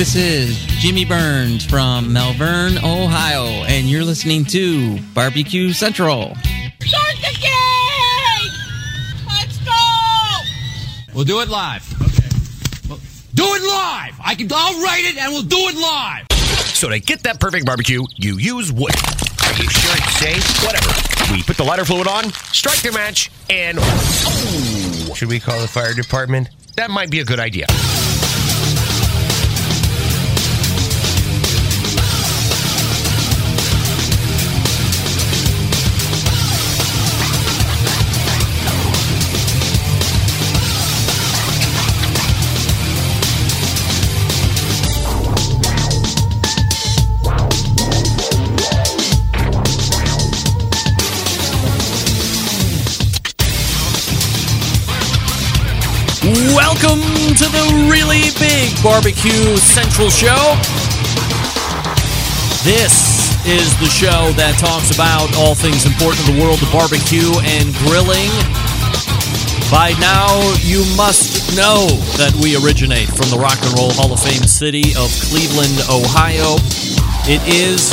This is Jimmy Burns from Malvern, Ohio, and you're listening to Barbecue Central. Start the game! Let's go! We'll do it live. Okay. do it live. I can. I'll write it, and we'll do it live. So to get that perfect barbecue, you use wood. Are you sure it's safe? Whatever. We put the lighter fluid on, strike the match, and oh, should we call the fire department? That might be a good idea. To the really big Barbecue Central Show. This is the show that talks about all things important in the world of barbecue and grilling. By now, you must know that we originate from the Rock and Roll Hall of Fame city of Cleveland, Ohio. It is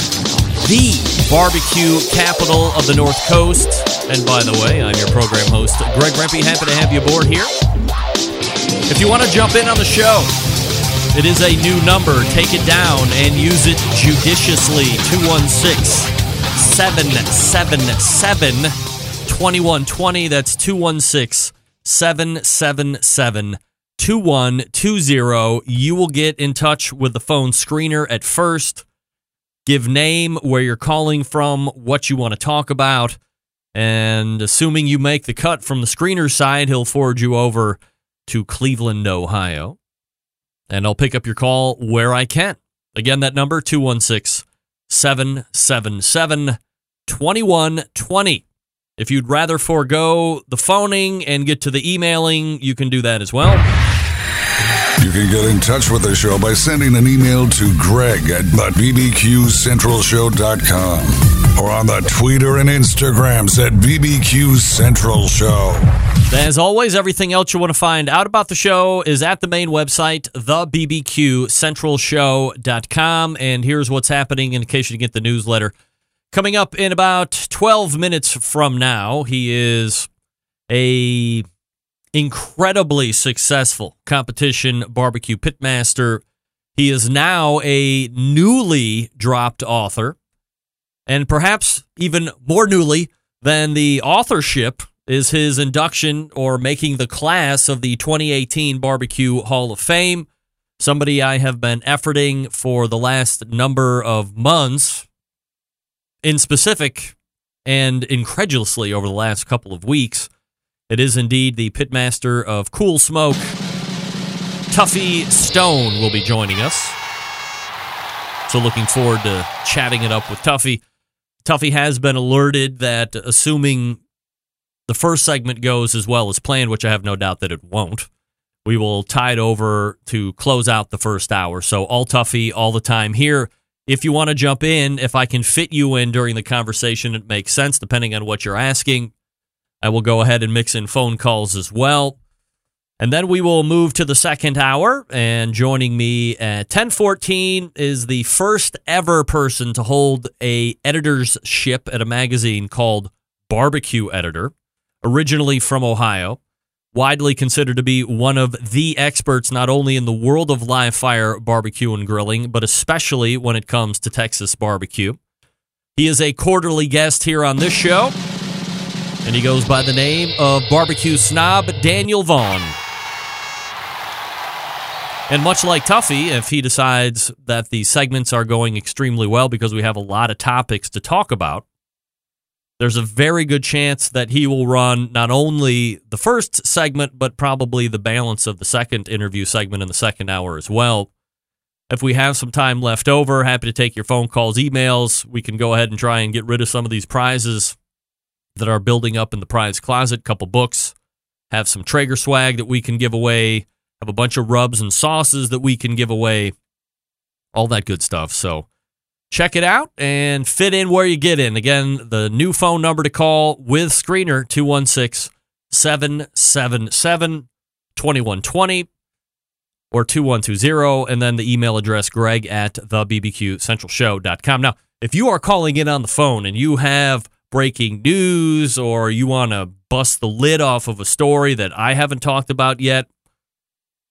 the barbecue capital of the North Coast. And by the way, I'm your program host, Greg Rempe. Happy to have you aboard here. If you want to jump in on the show, it is a new number. Take it down and use it judiciously. 216 777 2120. That's 216 777 2120. You will get in touch with the phone screener at first. Give name, where you're calling from, what you want to talk about. And assuming you make the cut from the screener side, he'll forward you over to Cleveland, Ohio. And I'll pick up your call where I can. Again, that number 216 777 2120. If you'd rather forego the phoning and get to the emailing, you can do that as well. You can get in touch with the show by sending an email to Greg at bbqcentralshow.com or on the Twitter and Instagrams at BBQ Central Show. As always, everything else you want to find out about the show is at the main website, thebbqcentralshow.com. And here's what's happening in case you get the newsletter. Coming up in about 12 minutes from now, he is a incredibly successful competition barbecue pitmaster. He is now a newly dropped author, and perhaps even more newly than the authorship is his induction or making the class of the 2018 Barbecue Hall of Fame. Somebody I have been efforting for the last number of months, in specific and incredulously over the last couple of weeks. It is indeed the pitmaster of Cool Smoke. Tuffy Stone will be joining us. So looking forward to chatting it up with Tuffy. Tuffy has been alerted that assuming the first segment goes as well as planned, which I have no doubt that it won't, we will tie it over to close out the first hour. So all Tuffy all the time here. If you want to jump in, if I can fit you in during the conversation, it makes sense depending on what you're asking. I will go ahead and mix in phone calls as well. And then we will move to the second hour. And joining me at 1014 is the first ever person to hold a editor's ship at a magazine called Barbecue Editor, originally from Ohio, widely considered to be one of the experts not only in the world of live fire barbecue and grilling, but especially when it comes to Texas barbecue. He is a quarterly guest here on this show and he goes by the name of barbecue snob Daniel Vaughn. And much like Tuffy, if he decides that the segments are going extremely well because we have a lot of topics to talk about, there's a very good chance that he will run not only the first segment, but probably the balance of the second interview segment in the second hour as well. If we have some time left over, happy to take your phone calls, emails. We can go ahead and try and get rid of some of these prizes that are building up in the prize closet. Couple books, have some Traeger swag that we can give away, have a bunch of rubs and sauces that we can give away, all that good stuff. So check it out and fit in where you get in. Again, the new phone number to call with screener 216 777 2120. or 2120, and then the email address greg at the bbqcentralshow.com. Now, if you are calling in on the phone and you have breaking news or you want to bust the lid off of a story that I haven't talked about yet,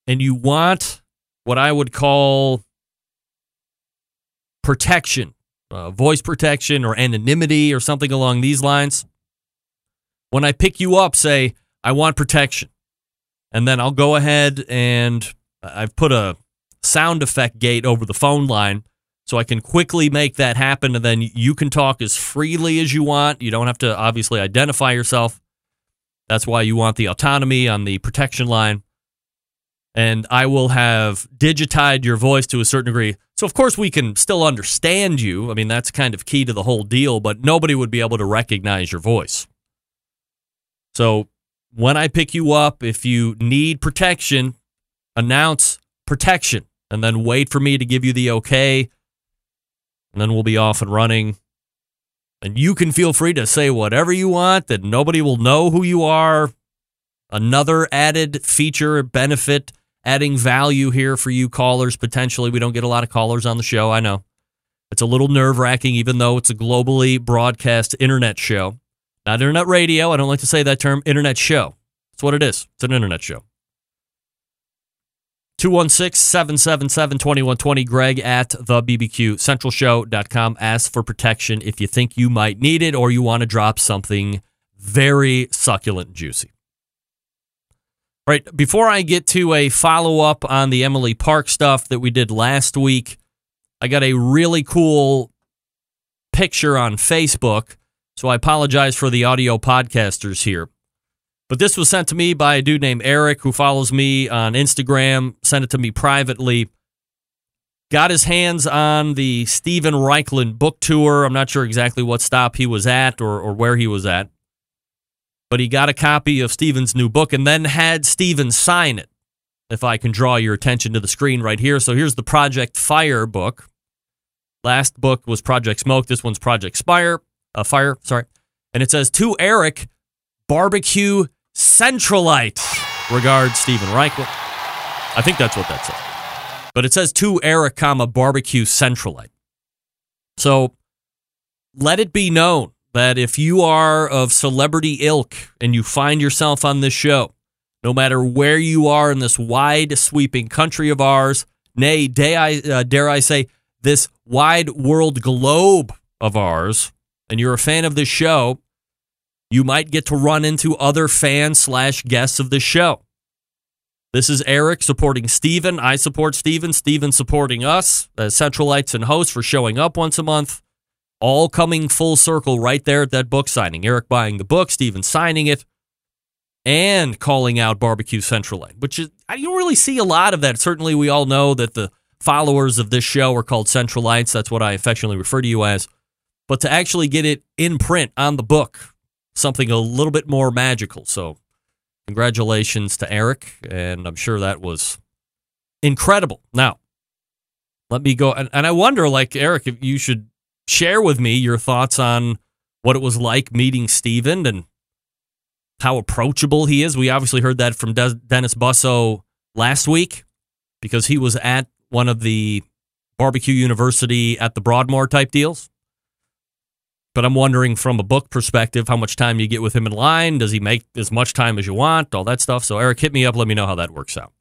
and you want what I would call protection, uh, voice protection or anonymity or something along these lines, when I pick you up, say, I want protection. And then I'll go ahead and I've put a sound effect gate over the phone line so I can quickly make that happen. And then you can talk as freely as you want. You don't have to obviously identify yourself. That's why you want the autonomy on the protection line. And I will have digitized your voice to a certain degree. So, of course, we can still understand you. I mean, that's kind of key to the whole deal, but nobody would be able to recognize your voice. So, when I pick you up, if you need protection, announce protection and then wait for me to give you the okay. And then we'll be off and running. And you can feel free to say whatever you want, that nobody will know who you are. Another added feature, benefit, adding value here for you callers potentially. We don't get a lot of callers on the show, I know. It's a little nerve wracking, even though it's a globally broadcast internet show. Not internet radio. I don't like to say that term. Internet show. That's what it is. It's an internet show. 216 777 2120. Greg at the BBQCentralShow.com. Ask for protection if you think you might need it or you want to drop something very succulent and juicy. Right. Before I get to a follow up on the Emily Park stuff that we did last week, I got a really cool picture on Facebook. So I apologize for the audio podcasters here. But this was sent to me by a dude named Eric who follows me on Instagram, sent it to me privately. Got his hands on the Steven Raichlen book tour. I'm not sure exactly what stop he was at or, or where he was at. But he got a copy of Stephen's new book and then had Stephen sign it. If I can draw your attention to the screen right here. So here's the Project Fire book. Last book was Project Smoke. This one's Project Spire. Uh, Fire, sorry. And it says, To Eric, barbecue Centralite. Regards, Steven Raichlen. I think that's what that says. But it says to Eric, comma, barbecue Centralite. So let it be known that if you are of celebrity ilk and you find yourself on this show, no matter where you are in this wide sweeping country of ours, nay, dare I, uh, dare I say, this wide world globe of ours, and you're a fan of this show, you might get to run into other fans slash guests of the show. This is Eric supporting Steven. I support Steven. Steven supporting us as Centralites and hosts for showing up once a month. All coming full circle right there at that book signing. Eric buying the book, Steven signing it, and calling out Barbecue Central Centralite, which is, you don't really see a lot of that. Certainly, we all know that the followers of this show are called Centralites. That's what I affectionately refer to you as. But to actually get it in print on the book, something a little bit more magical. So, congratulations to Eric, and I'm sure that was incredible. Now, let me go, and, and I wonder, like Eric, if you should share with me your thoughts on what it was like meeting Steven and how approachable he is. We obviously heard that from De- Dennis Busso last week because he was at one of the barbecue university at the Broadmoor type deals. But I'm wondering from a book perspective, how much time you get with him in line. Does he make as much time as you want? All that stuff. So, Eric, hit me up. Let me know how that works out.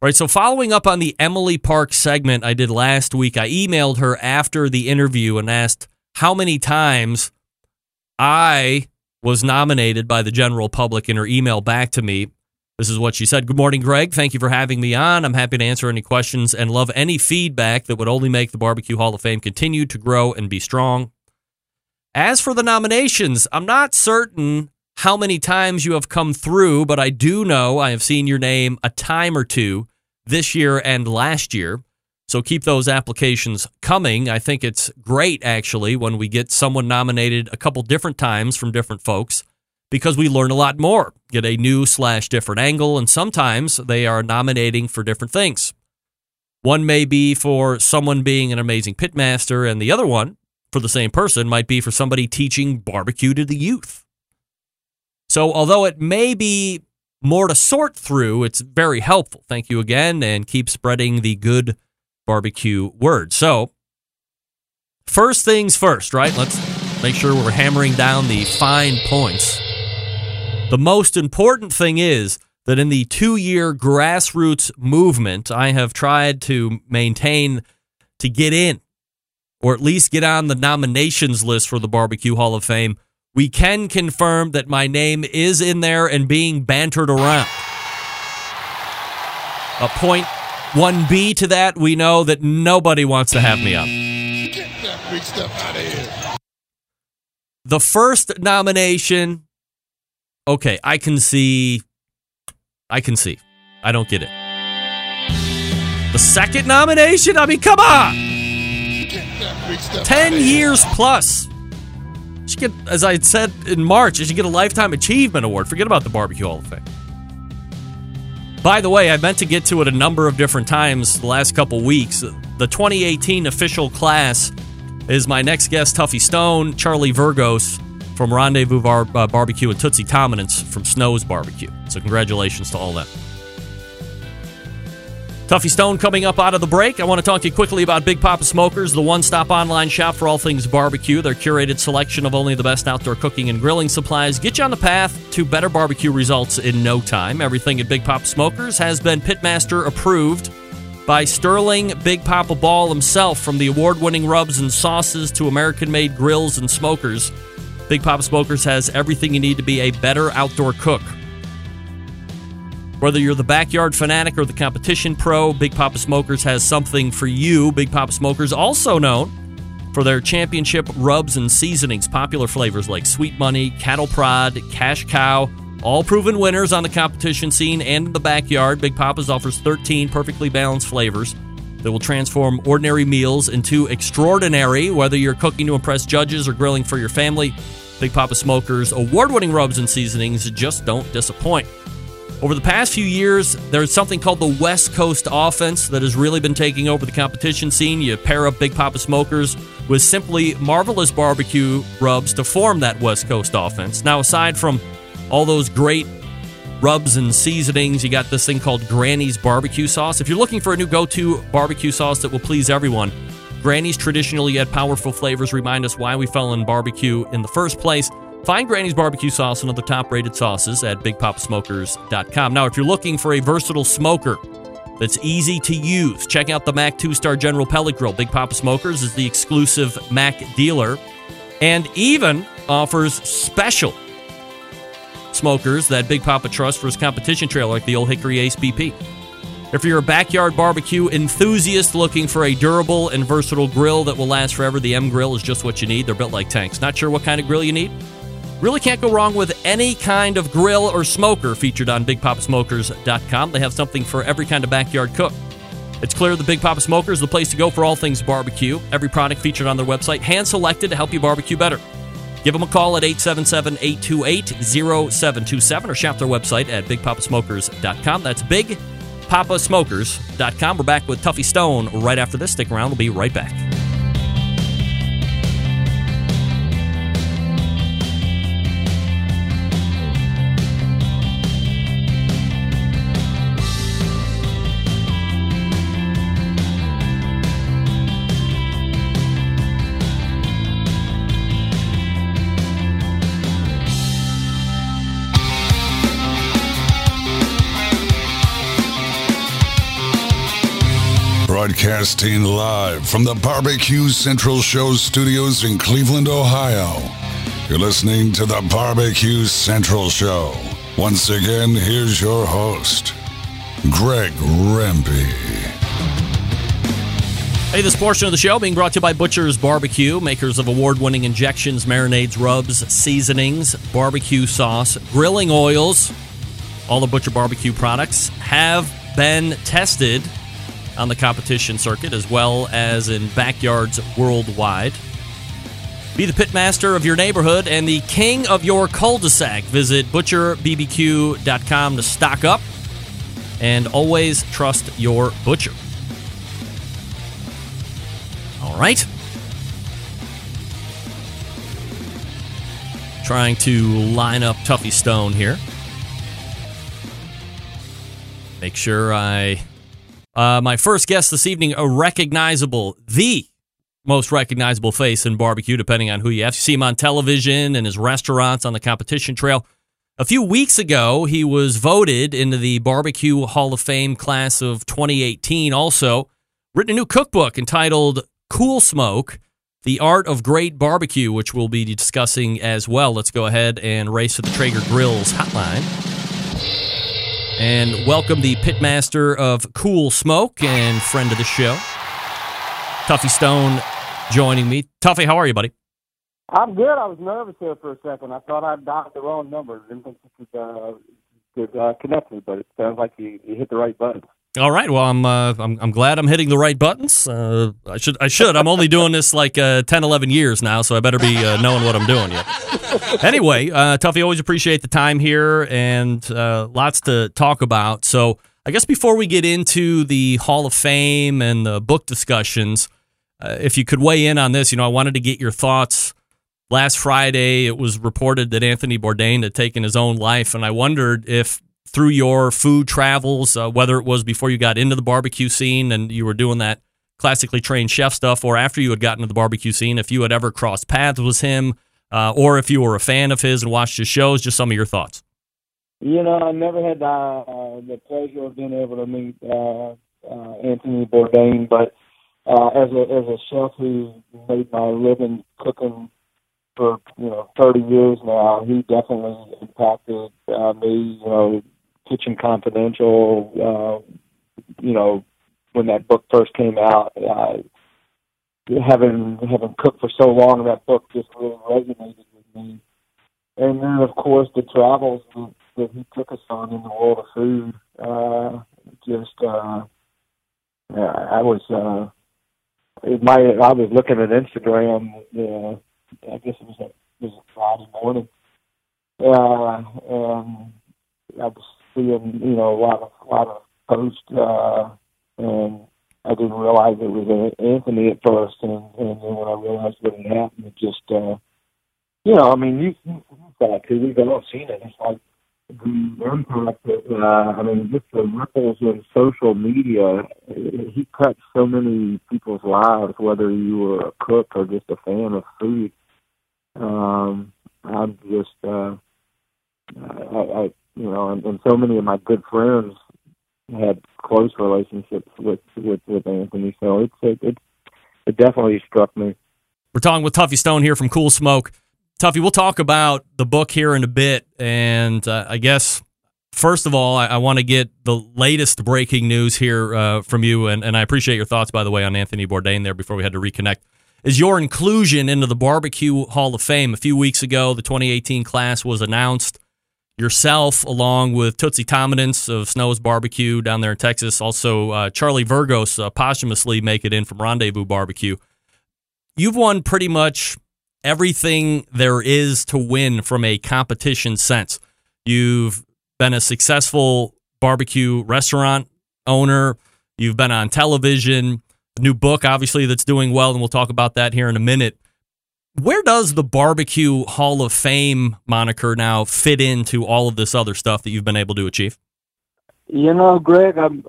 All right. So, following up on the Emily Park segment I did last week, I emailed her after the interview and asked how many times I was nominated by the general public in her email back to me. This is what she said. Good morning, Greg. Thank you for having me on. I'm happy to answer any questions and love any feedback that would only make the Barbecue Hall of Fame continue to grow and be strong. As for the nominations, I'm not certain how many times you have come through, but I do know I have seen your name a time or two this year and last year. So keep those applications coming. I think it's great, actually, when we get someone nominated a couple different times from different folks because we learn a lot more, get a new slash different angle, and sometimes they are nominating for different things. One may be for someone being an amazing pitmaster, and the other one for the same person might be for somebody teaching barbecue to the youth. So, although it may be more to sort through, it's very helpful. Thank you again, and keep spreading the good barbecue word. So, first things first, right? Let's make sure we're hammering down the fine points. The most important thing is that in the two year grassroots movement, I have tried to maintain to get in or at least get on the nominations list for the Barbecue Hall of Fame. We can confirm that my name is in there and being bantered around. A point 1B to that, we know that nobody wants to have me up. Get that big stuff out of here. The first nomination, okay, I can see. I can see. I don't get it. The second nomination, I mean, come on! Get that big stuff 10 years plus. Should get, as I said in March, should get a Lifetime Achievement Award. Forget about the Barbecue Hall of Fame. By the way, I meant to get to it a number of different times the last couple weeks. The 2018 official class is my next guest, Tuffy Stone, Charlie Vergos from Rendezvous Bar- uh, Barbecue, and Tootsie Tomanetz from Snow's Barbecue. So, congratulations to all them. Tuffy Stone coming up out of the break. I want to talk to you quickly about Big Poppa Smokers, the one stop online shop for all things barbecue. Their curated selection of only the best outdoor cooking and grilling supplies get you on the path to better barbecue results in no time. Everything at Big Poppa Smokers has been Pitmaster approved by Sterling Big Poppa Ball himself, from the award winning rubs and sauces to American made grills and smokers. Big Poppa Smokers has everything you need to be a better outdoor cook. Whether you're the backyard fanatic or the competition pro, Big Poppa Smokers has something for you. Big Poppa Smokers, also known for their championship rubs and seasonings, popular flavors like Sweet Money, Cattle Prod, Cash Cow, all proven winners on the competition scene and in the backyard. Big Poppa's offers 13 perfectly balanced flavors that will transform ordinary meals into extraordinary, whether you're cooking to impress judges or grilling for your family. Big Poppa Smokers' award winning rubs and seasonings just don't disappoint. Over the past few years, there's something called the West Coast offense that has really been taking over the competition scene. You pair up Big Poppa Smokers with simply marvelous barbecue rubs to form that West Coast offense. Now, aside from all those great rubs and seasonings, you got this thing called Granny's barbecue sauce. If you're looking for a new go to barbecue sauce that will please everyone, Granny's traditionally yet powerful flavors remind us why we fell in barbecue in the first place. Find Granny's barbecue sauce and other top rated sauces at bigpoppasmokers.com. Now, if you're looking for a versatile smoker that's easy to use, check out the MAK 2 Star General Pellet Grill. Big Poppa Smokers is the exclusive MAK dealer and even offers special smokers that Big Poppa trusts for his competition trailer, like the Old Hickory Ace BP. If you're a backyard barbecue enthusiast looking for a durable and versatile grill that will last forever, the M Grill is just what you need. They're built like tanks. Not sure what kind of grill you need? Really can't go wrong with any kind of grill or smoker featured on BigPoppaSmokers.com. They have something for every kind of backyard cook. It's clear the Big Poppa Smoker is the place to go for all things barbecue. Every product featured on their website, hand selected to help you barbecue better. Give them a call at 877 828 0727 or shop their website at BigPoppaSmokers.com. That's BigPoppaSmokers.com. We're back with Tuffy Stone right after this. Stick around, we'll be right back. Broadcasting live from the Barbecue Central Show studios in Cleveland, Ohio. You're listening to the Barbecue Central Show. Once again, here's your host, Greg Rempe. Hey, this portion of the show being brought to you by Butcher's Barbecue, makers of award winning injections, marinades, rubs, seasonings, barbecue sauce, grilling oils. All the Butcher Barbecue products have been tested on the competition circuit as well as in backyards worldwide. Be the pitmaster of your neighborhood and the king of your cul de sac. Visit butcherbbq.com to stock up and always trust your butcher. All right. Trying to line up Tuffy Stone here. make sure I. Uh, my first guest this evening, a recognizable, the most recognizable face in barbecue, depending on who you ask. You see him on television and his restaurants on the competition trail. A few weeks ago, he was voted into the Barbecue Hall of Fame class of 2018. Also, written a new cookbook entitled Cool Smoke The Art of Great Barbecue, which we'll be discussing as well. Let's go ahead and race to the Traeger Grills hotline and welcome the pitmaster of Cool Smoke and friend of the show, Tuffy Stone, joining me. Tuffy, how are you, buddy? I'm good. I was nervous there for a second. I thought I'd dialed the wrong number. Didn't think you could, uh, uh, connect me, but it sounds like you, you hit the right button. All right. Well, I'm uh, I'm, I'm glad I'm hitting the right buttons. Uh, I should I should. I'm only doing this like uh, 10, 11 years now, so I better be uh, knowing what I'm doing yet. anyway, uh, Tuffy, always appreciate the time here and uh, lots to talk about. So I guess before we get into the Hall of Fame and the book discussions, uh, if you could weigh in on this, you know, I wanted to get your thoughts. Last Friday, it was reported that Anthony Bourdain had taken his own life, and I wondered if through your food travels, uh, whether it was before you got into the barbecue scene and you were doing that classically trained chef stuff, or after you had gotten to the barbecue scene, if you had ever crossed paths with him, uh, or if you were a fan of his and watched his shows, just some of your thoughts. You know, I never had uh, the pleasure of being able to meet uh, uh, Anthony Bourdain, but uh, as a as a chef who made my living cooking for you know 30 years now, he definitely impacted uh, me. You know, Kitchen Confidential. Uh, you know, when that book first came out, uh, having having cooked for so long, that book just really resonated with me. And then, of course, the travels that, that he took us on in the world of food. Uh, just, uh, yeah, I was. Uh, might. I was looking at Instagram. Uh, I guess it was a it was a Friday morning. Uh, and I was seeing, you know, a lot of a lot of posts, uh, and I didn't realize it was Anthony at first, and, and then when I realized what had happened, it just, uh, you know, I mean, you, you got to, we've all seen it. It's like the impact uh, I mean, just the ripples in social media. He touched so many people's lives, whether you were a cook or just a fan of food. Um, I'm just, uh, I, I, you know, and, and so many of my good friends had close relationships with with, with Anthony. So it's it, it it definitely struck me. We're talking with Tuffy Stone here from Cool Smoke. Tuffy, we'll talk about the book here in a bit, and uh, I guess first of all, I, I want to get the latest breaking news here uh, from you, and, and I appreciate your thoughts, by the way, on Anthony Bourdain there before we had to reconnect. Is your inclusion into the Barbecue Hall of Fame? A few weeks ago, the 2018 class was announced yourself, along with Tootsie Tomanetz of Snow's Barbecue down there in Texas. Also, uh, Charlie Vergos uh, posthumously make it in from Rendezvous Barbecue. You've won pretty much everything there is to win from a competition sense. You've been a successful barbecue restaurant owner. You've been on television. New book, obviously, that's doing well, and we'll talk about that here in a minute. Where does the Barbecue Hall of Fame moniker now fit into all of this other stuff that you've been able to achieve? You know, Greg, I'm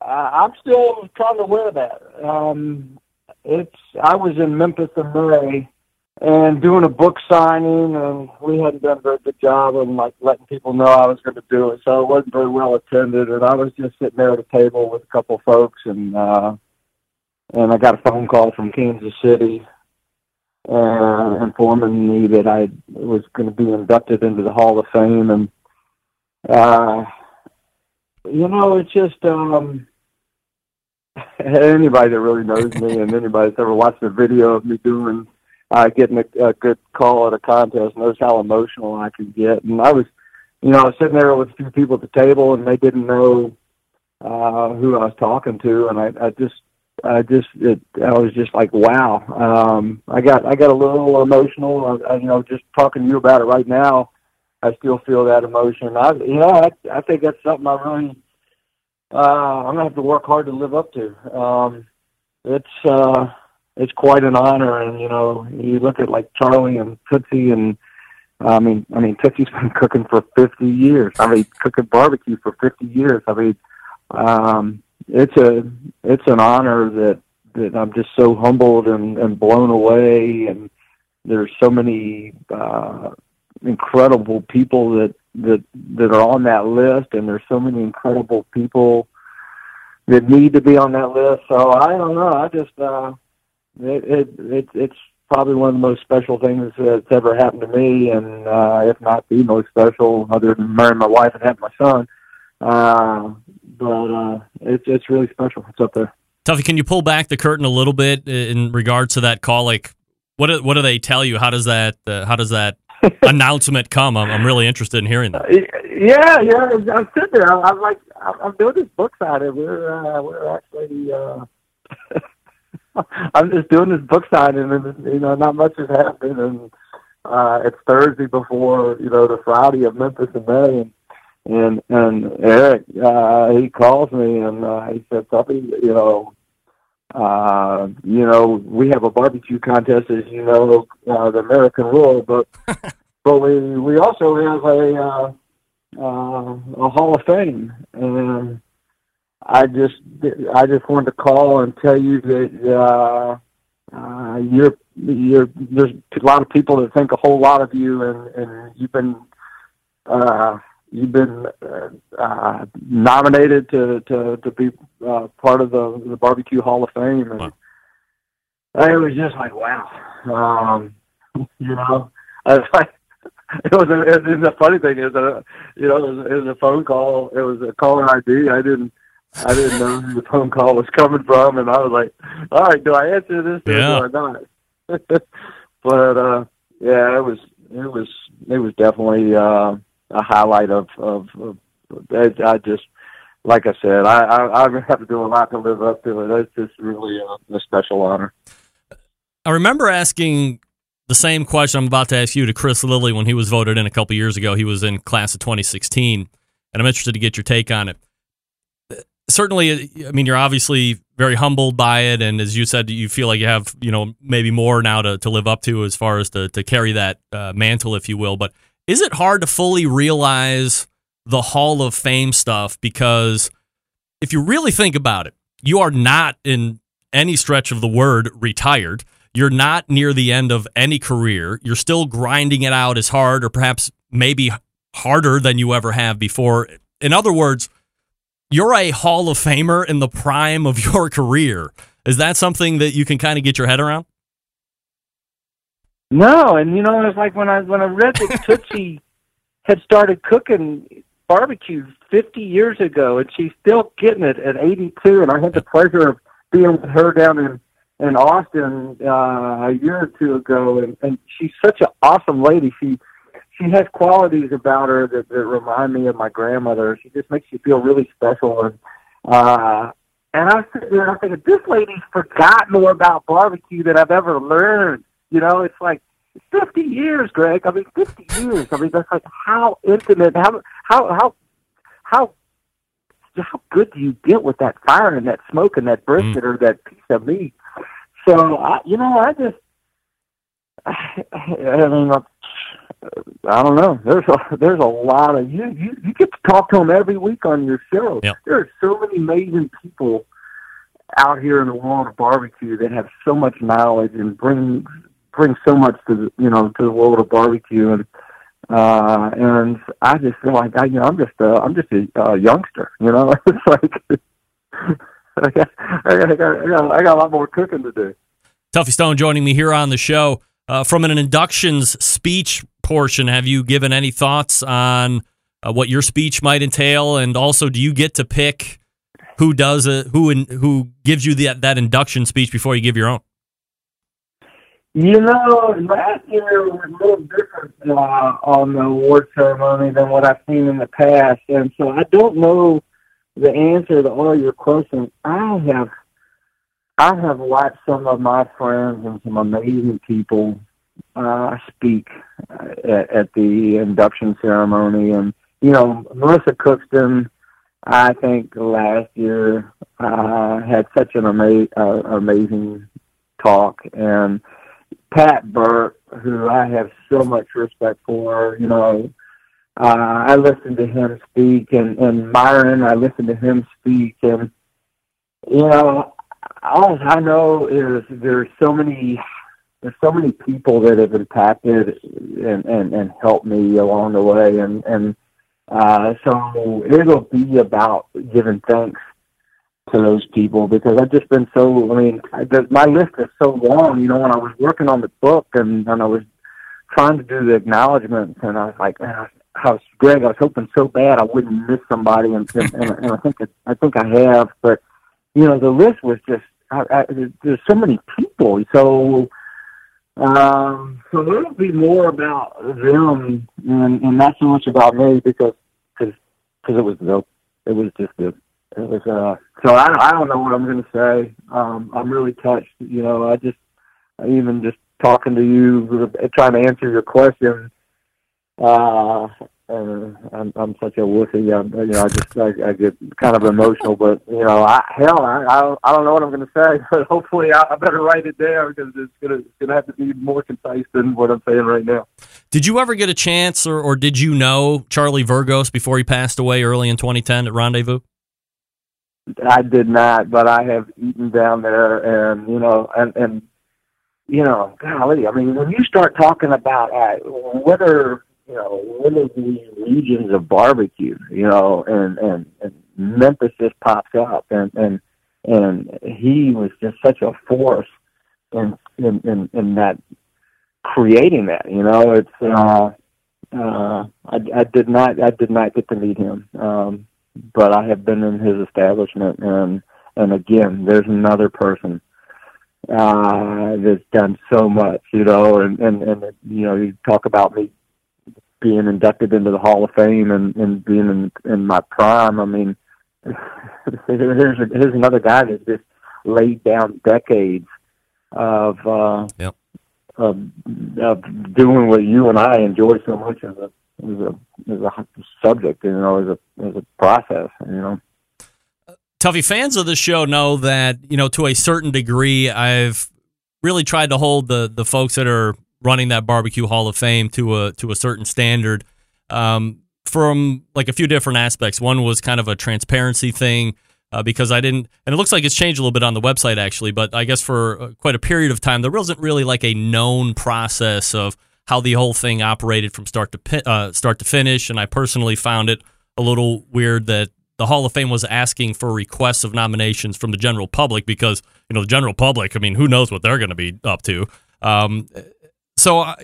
I'm still trying to wear that. Um, it's I was in Memphis in May and doing a book signing, and we hadn't done a very good job of like letting people know I was going to do it, so it wasn't very well attended. And I was just sitting there at a table with a couple of folks, and uh, and I got a phone call from Kansas City uh, informing me that I was going to be inducted into the Hall of Fame, and uh, you know, it's just um, anybody that really knows me and anybody that's ever watched a video of me doing uh, getting a, a good call at a contest knows how emotional I can get. And I was, you know, I was sitting there with a few people at the table, and they didn't know uh, who I was talking to, and I, I just I just it, I was just like wow. Um, I got I got a little emotional. I, I, you know, just talking to you about it right now, I still feel that emotion. I you know I I think that's something I really uh, I'm gonna have to work hard to live up to. Um, it's uh, it's quite an honor, and you know you look at like Charlie and Tootsie and. I mean, I mean, Tootsie's been cooking for 50 years. I mean, cooking barbecue for 50 years. I mean, um, it's a it's an honor that that I'm just so humbled and, and blown away. And there's so many uh, incredible people that that that are on that list, and there's so many incredible people that need to be on that list. So I don't know. I just uh, it, it, it it's probably one of the most special things that's ever happened to me, and uh, if not the most special, other than marrying my wife and having my son. Uh, but uh, it's it's really special. It's up there. Tuffy, can you pull back the curtain a little bit in regards to that call? Like, what do, what do they tell you? How does that uh, how does that announcement come? I'm, I'm really interested in hearing that. Yeah, yeah. I'm sitting there. I'm like, I'm doing this book signing. We're uh, we're actually. Uh, I'm just doing this book signing, and you know, not much has happened, and uh, it's Thursday before you know the Friday of Memphis in May, and and and Eric uh, he calls me and uh, he said, "Tuffy, you know, uh, you know, we have a barbecue contest, as you know, uh, the American Royal, but but we we also have a uh, uh, a Hall of Fame, and I just I just wanted to call and tell you that uh, uh, you're you're there's a lot of people that think a whole lot of you, and and you've been." Uh, you've been uh, uh, nominated to to to be uh, part of the the barbecue Hall of Fame, and wow. it was just like wow, um, you know, I was like. It was a, it was a funny thing is that you know it was, it was a phone call. It was a caller ID. I didn't I didn't know who the phone call was coming from, and I was like, "All right, do I answer this yeah. or do I not?" but uh, yeah, it was it was it was definitely uh, a highlight of of, of I just like I said, I, I I have to do a lot to live up to it. It's just really a, a special honor. I remember asking the same question I'm about to ask you to Chris Lilly when he was voted in a couple years ago. He was in class of 2016, and I'm interested to get your take on it. Certainly, I mean, you're obviously very humbled by it, and as you said, you feel like you have, you know, maybe more now to, to live up to as far as to, to carry that uh, mantle, if you will. But is it hard to fully realize the Hall of Fame stuff? Because if you really think about it, you are not in any stretch of the word retired. You're not near the end of any career. You're still grinding it out as hard or perhaps maybe harder than you ever have before. In other words, you're a Hall of Famer in the prime of your career. Is that something that you can kind of get your head around? No, and you know, it's like when I when I read that Tootsie had started cooking barbecue 50 years ago, and she's still getting it at 82. And I had the pleasure of being with her down in in Austin uh, a year or two ago, and, and she's such an awesome lady. She she has qualities about her that, that remind me of my grandmother. She just makes you feel really special, and uh, and I sitting there, I'm thinking, this lady's forgot more about barbecue than I've ever learned. You know, it's like 50 years, Greg. I mean, 50 years. I mean, that's like how intimate, how how how how how good do you get with that fire and that smoke and that brisket mm. or that piece of meat? So, I, you know, I just, I, I mean, I don't know. There's a there's a lot of you you you get to talk to them every week on your show. Yep. There are so many amazing people out here in the world of barbecue that have so much knowledge and bring bring so much to the, you know to the world of barbecue and uh and I just feel like I you know I'm just uh, I'm just a uh, youngster you know it's like I got, I, got, I, got, I got a lot more cooking to do. Tuffy Stone joining me here on the show. Uh, from an inductions speech portion, have you given any thoughts on uh, what your speech might entail, and also do you get to pick who does it, who in, who gives you the, that induction speech before you give your own? You know, last year was a little different uh, on the award ceremony than what I've seen in the past, and so I don't know the answer to all your questions. I have, I have watched some of my friends and some amazing people uh, speak uh, at, at the induction ceremony, and you know, Melissa Cookston. I think last year uh, had such an ama- uh, amazing talk, and Pat Burke, who I have so much respect for, you know, uh, I listened to him speak, and and Myron, I listened to him speak, and you know, all I know is there's so many there's so many people that have impacted and and, and helped me along the way, and and uh, so it'll be about giving thanks to those people because I've just been so. I mean, I, the, my list is so long. You know, when I was working on the book and and I was trying to do the acknowledgments, and I was like, man, I was Greg. I was hoping so bad I wouldn't miss somebody, and and, and I think it, I think I have, but you know, the list was just I, I, there's so many people, so. Um, so it'll be more about them and, and not so much about me because cause, cause it was the, it was just it was, uh, so I, I don't know what I'm to say. Um, I'm really touched, you know, I just, even just talking to you, trying to answer your question, uh, and I'm, I'm such a wussy. I'm, you know, I just I, I get kind of emotional, but you know, I, hell, I, I I don't know what I'm going to say, but hopefully I, I better write it down because it's gonna it's gonna have to be more concise than what I'm saying right now. Did you ever get a chance, or, or did you know Charlie Vergos before he passed away early in 2010 at Rendezvous? I did not, but I have eaten down there, and you know, and and you know, golly, I mean, when you start talking about uh, whether you know one of these regions of barbecue, you know, and and, and Memphis just pops up, and and and he was just such a force in in in, in that creating that. You know, it's uh, uh, I, I did not I did not get to meet him. Um, but I have been in his establishment, and and again, there's another person uh, that's done so much, you know, and and and you know, you talk about me being inducted into the Hall of Fame and and being in in my prime. I mean, here's here's another guy that just laid down decades of uh, yep. of of doing what you and I enjoy so much as a as a as a subject, you know, as a as a process, you know. Tuffy fans of the show know that you know to a certain degree, I've really tried to hold the the folks that are running that barbecue Hall of Fame to a to a certain standard. Um, from like a few different aspects. One was kind of a transparency thing uh, because I didn't, and it looks like it's changed a little bit on the website actually. But I guess for uh, quite a period of time, there wasn't really like a known process of how the whole thing operated from start to uh, start to finish. And I personally found it a little weird that the Hall of Fame was asking for requests of nominations from the general public because you know the general public. I mean, who knows what they're going to be up to? Um, so, I,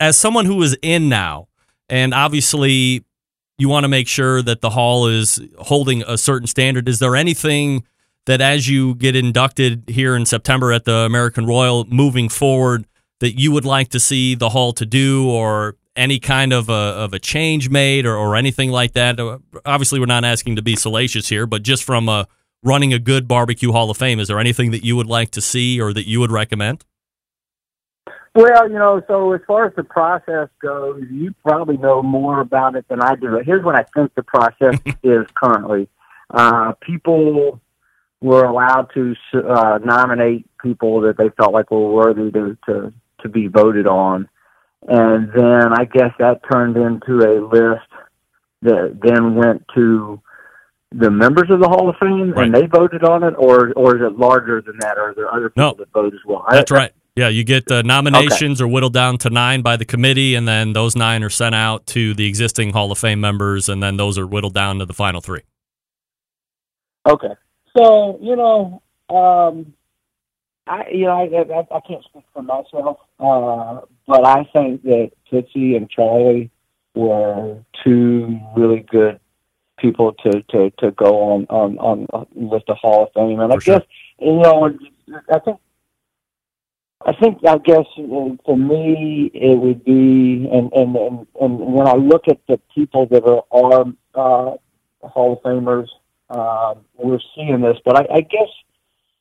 as someone who is in now, and obviously you want to make sure that the hall is holding a certain standard. Is there anything that, as you get inducted here in September at the American Royal, moving forward? that you would like to see the hall to do or any kind of a, of a change made or, or anything like that? Uh, obviously, we're not asking to be salacious here, but just from a, running a good barbecue hall of fame, is there anything that you would like to see or that you would recommend? Well, you know, so as far as the process goes, you probably know more about it than I do. Here's what I think the process is currently. Uh, people were allowed to uh, nominate people that they felt like were worthy to, to to be voted on. And then I guess that turned into a list that then went to the members of the Hall of Fame Right. and they voted on it, or or is it larger than that? Or are there other people No. that vote as well? I- That's right. Yeah, you get uh, nominations are whittled down to nine by the committee, and then those nine are sent out to the existing Hall of Fame members, and then those are whittled down to the final three. Okay. So you know, um, I you know I, I, I can't speak for myself, uh, but I think that Tootsie and Charlie were two really good people to to to go on on on a list of Hall of Fame, and I sure. guess you know I think. I think I guess uh, for me it would be and and and, and when I look at the people that are are uh, Hall of Famers, um, we're seeing this, but I, I guess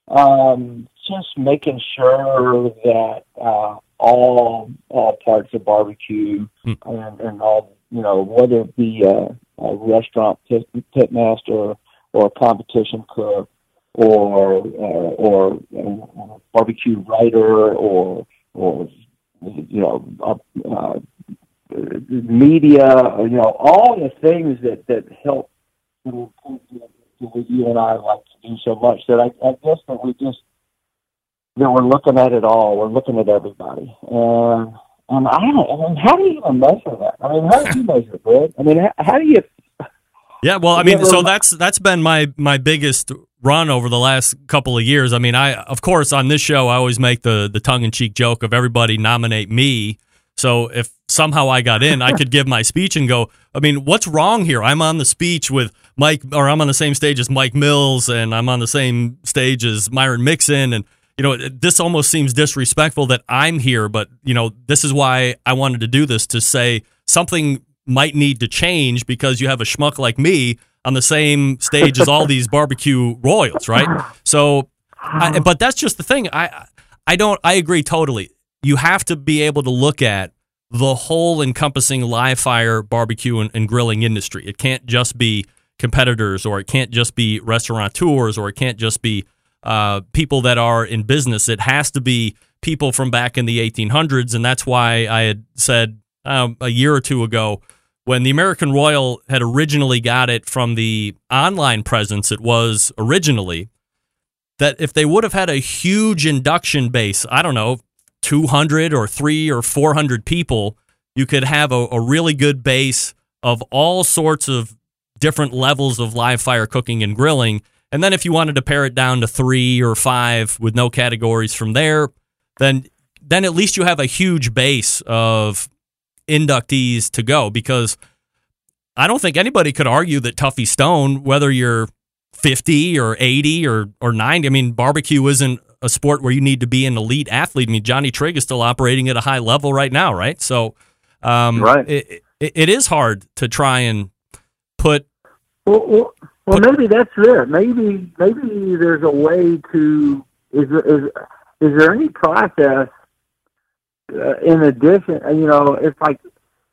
um, just making sure that uh, all all parts of barbecue Hmm. and, and all you know whether it be a, a restaurant pit, pit master or a competition cook or uh, or a barbecue writer or or you know a, uh, media, you know, all the things that that help you know, what you and I like to do so much that I, I guess that we just that we're looking at it all. We're looking at everybody, and and I don't. I mean, how do you even measure that? I mean, how do you measure it, Brad? I mean, how, how do you? Yeah, well, I mean, so that's that's been my my biggest run over the last couple of years. I mean, I of course on this show I always make the the tongue in cheek joke of everybody nominate me. So if somehow I got in, I could give my speech and go. I mean, what's wrong here? I'm on the speech with Mike, or I'm on the same stage as Mike Mills, and I'm on the same stage as Myron Mixon, and you know, this almost seems disrespectful that I'm here, but you know, this is why I wanted to do this to say something might need to change because you have a schmuck like me on the same stage as all these barbecue royals, right? So, I, but that's just the thing. I I don't. I agree totally. You have to be able to look at the whole encompassing live fire barbecue and, and grilling industry. It can't just be competitors, or it can't just be restaurateurs, or it can't just be uh, people that are in business. It has to be people from back in the 1800s, and that's why I had said um, a year or two ago when the American Royal had originally got it from the online presence it was originally, that if they would have had a huge induction base, I don't know, 200 or three or 400 people, you could have a, a really good base of all sorts of different levels of live fire cooking and grilling. And then if you wanted to pare it down to three or five with no categories from there, then then at least you have a huge base of inductees to go because I don't think anybody could argue that Tuffy Stone, whether you're 50 or 80 or, or 90, I mean, barbecue isn't a sport where you need to be an elite athlete. I mean, Johnny Trigg is still operating at a high level right now, right? So, um, Right. It, it, it is hard to try and put. Well, well, well, maybe that's it. Maybe maybe there's a way to is is is there any process uh, in addition? uh, You know, it's like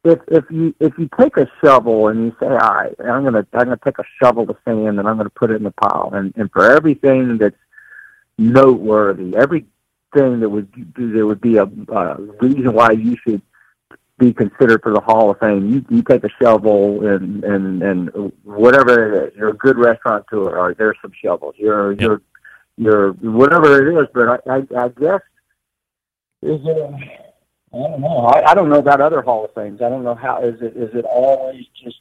if if you if you take a shovel and you say, all right, I'm gonna I'm gonna take a shovel of sand and I'm gonna put it in the pile, and and for everything that's noteworthy, everything that would there would be a uh, reason why you should be considered for the Hall of Fame. You you take a shovel and and and whatever it is. You're a good restaurateur. Or there's some shovels. You're you're you're whatever it is. But I I, I guess is it. I don't know. I, I don't know about other Hall of Fames. I don't know how is it. Is it always just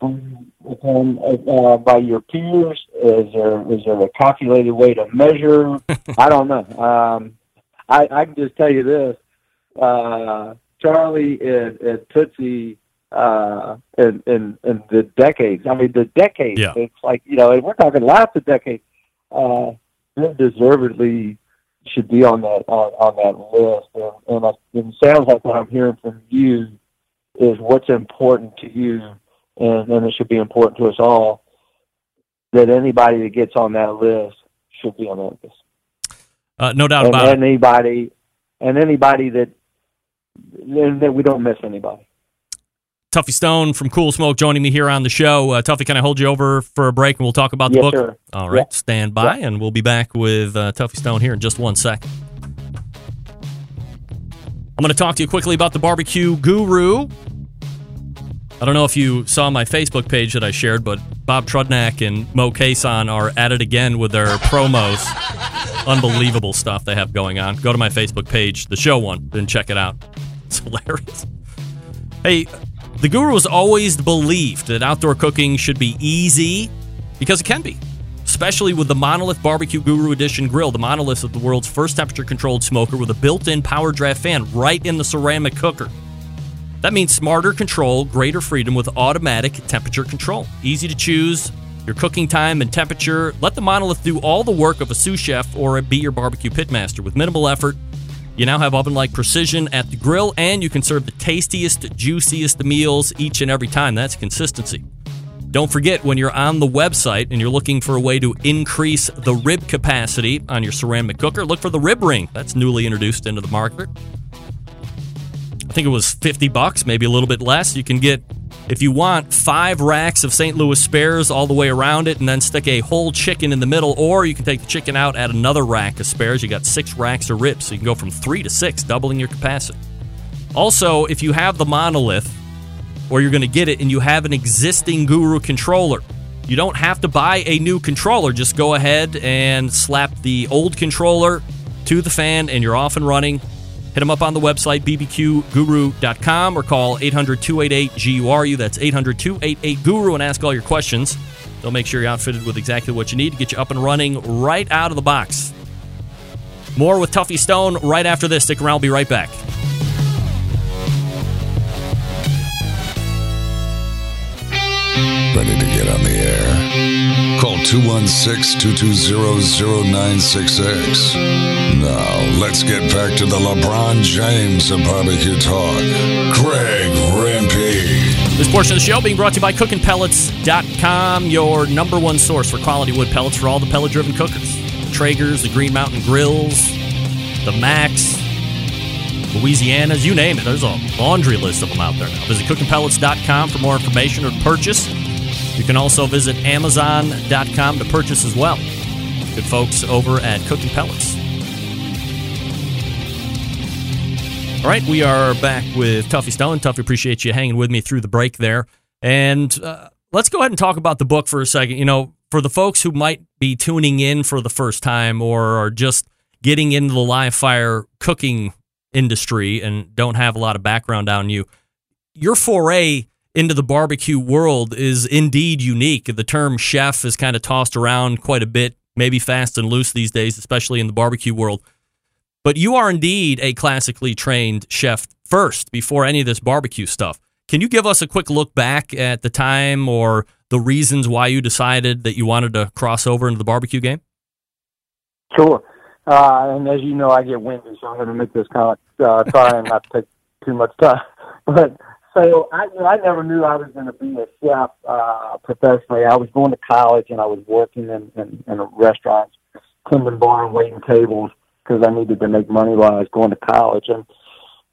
upon uh, by your peers? Is there is there a calculated way to measure? I don't know. Um, I I can just tell you this. Uh, Charlie and, and Tootsie uh, in, in in the decades. I mean, the decades. Yeah. It's like you know, and we're talking lots of decades. Uh, they deservedly should be on that on, on that list. And, and I, it sounds like what I'm hearing from you is what's important to you, and, and it should be important to us all. That anybody that gets on that list should be on that list Uh, no doubt and about it. anybody and anybody that that we don't miss anybody. Tuffy Stone from Cool Smoke joining me here on the show. Uh, Tuffy, can I hold you over for a break and we'll talk about the Yes, book? sir. All right, Yeah. stand by, and we'll be back with uh, Tuffy Stone here in just one second. I'm going to talk to you quickly about the barbecue guru. I don't know if you saw my Facebook page that I shared, but Bob Trudnak and Mo Kason are at it again with their promos. Unbelievable stuff they have going on. Go to my Facebook page, the show one, and check it out. It's hilarious. Hey, the guru has always believed that outdoor cooking should be easy because it can be, especially with the Monolith Barbecue Guru Edition grill. The Monolith is the world's first temperature controlled smoker with a built in power draft fan right in the ceramic cooker. That means smarter control, greater freedom with automatic temperature control. Easy to choose your cooking time and temperature. Let the Monolith do all the work of a sous chef or be your barbecue pitmaster with minimal effort. You now have oven like precision at the grill, and you can serve the tastiest, juiciest meals each and every time. That's consistency. Don't forget when you're on the website and you're looking for a way to increase the rib capacity on your ceramic cooker, look for the rib ring. That's newly introduced into the market. I think it was 50 bucks, maybe a little bit less. You can get, if you want, five racks of St. Louis spares all the way around it and then stick a whole chicken in the middle, or you can take the chicken out, add another rack of spares. You got six racks of ribs, so you can go from three to six, doubling your capacity. Also, if you have the monolith, or you're going to get it and you have an existing Guru controller, you don't have to buy a new controller. Just go ahead and slap the old controller to the fan, and you're off and running. Hit them up on the website, bbqguru.com, or call 800 288 GURU. That's 800 288 Guru, and ask all your questions. They'll make sure you're outfitted with exactly what you need to get you up and running right out of the box. More with Tuffy Stone right after this. Stick around, we'll be right back. Ready to get on the air? Call 216 220 0966. Now, let's get back to the LeBron James of barbecue talk. Greg Rempe. This portion of the show being brought to you by CookingPellets.com, your number one source for quality wood pellets for all the pellet driven cookers. Traegers, the Green Mountain Grills, the MAKs, Louisiana's, you name it. There's a laundry list of them out there now. Visit CookingPellets.com for more information or purchase. You can also visit Amazon.com to purchase as well. Good folks over at Cooking Pellets. All right, we are back with Tuffy Stone. Tuffy, appreciate you hanging with me through the break there. And uh, let's go ahead and talk about the book for a second. You know, for the folks who might be tuning in for the first time or are just getting into the live fire cooking industry and don't have a lot of background on you, your foray into the barbecue world is indeed unique. The term chef is kind of tossed around quite a bit, maybe fast and loose these days, especially in the barbecue world. But you are indeed a classically trained chef first before any of this barbecue stuff. Can you give us a quick look back at the time or the reasons why you decided that you wanted to cross over into the barbecue game? Sure. Uh, and as you know, I get windy, so I'm going to make this kind of uh, try and not take too much time. But so I, you know, I never knew I was going to be a chef uh, professionally. I was going to college and I was working in, in, in restaurants, cleaning bar and waiting tables because I needed to make money while I was going to college. And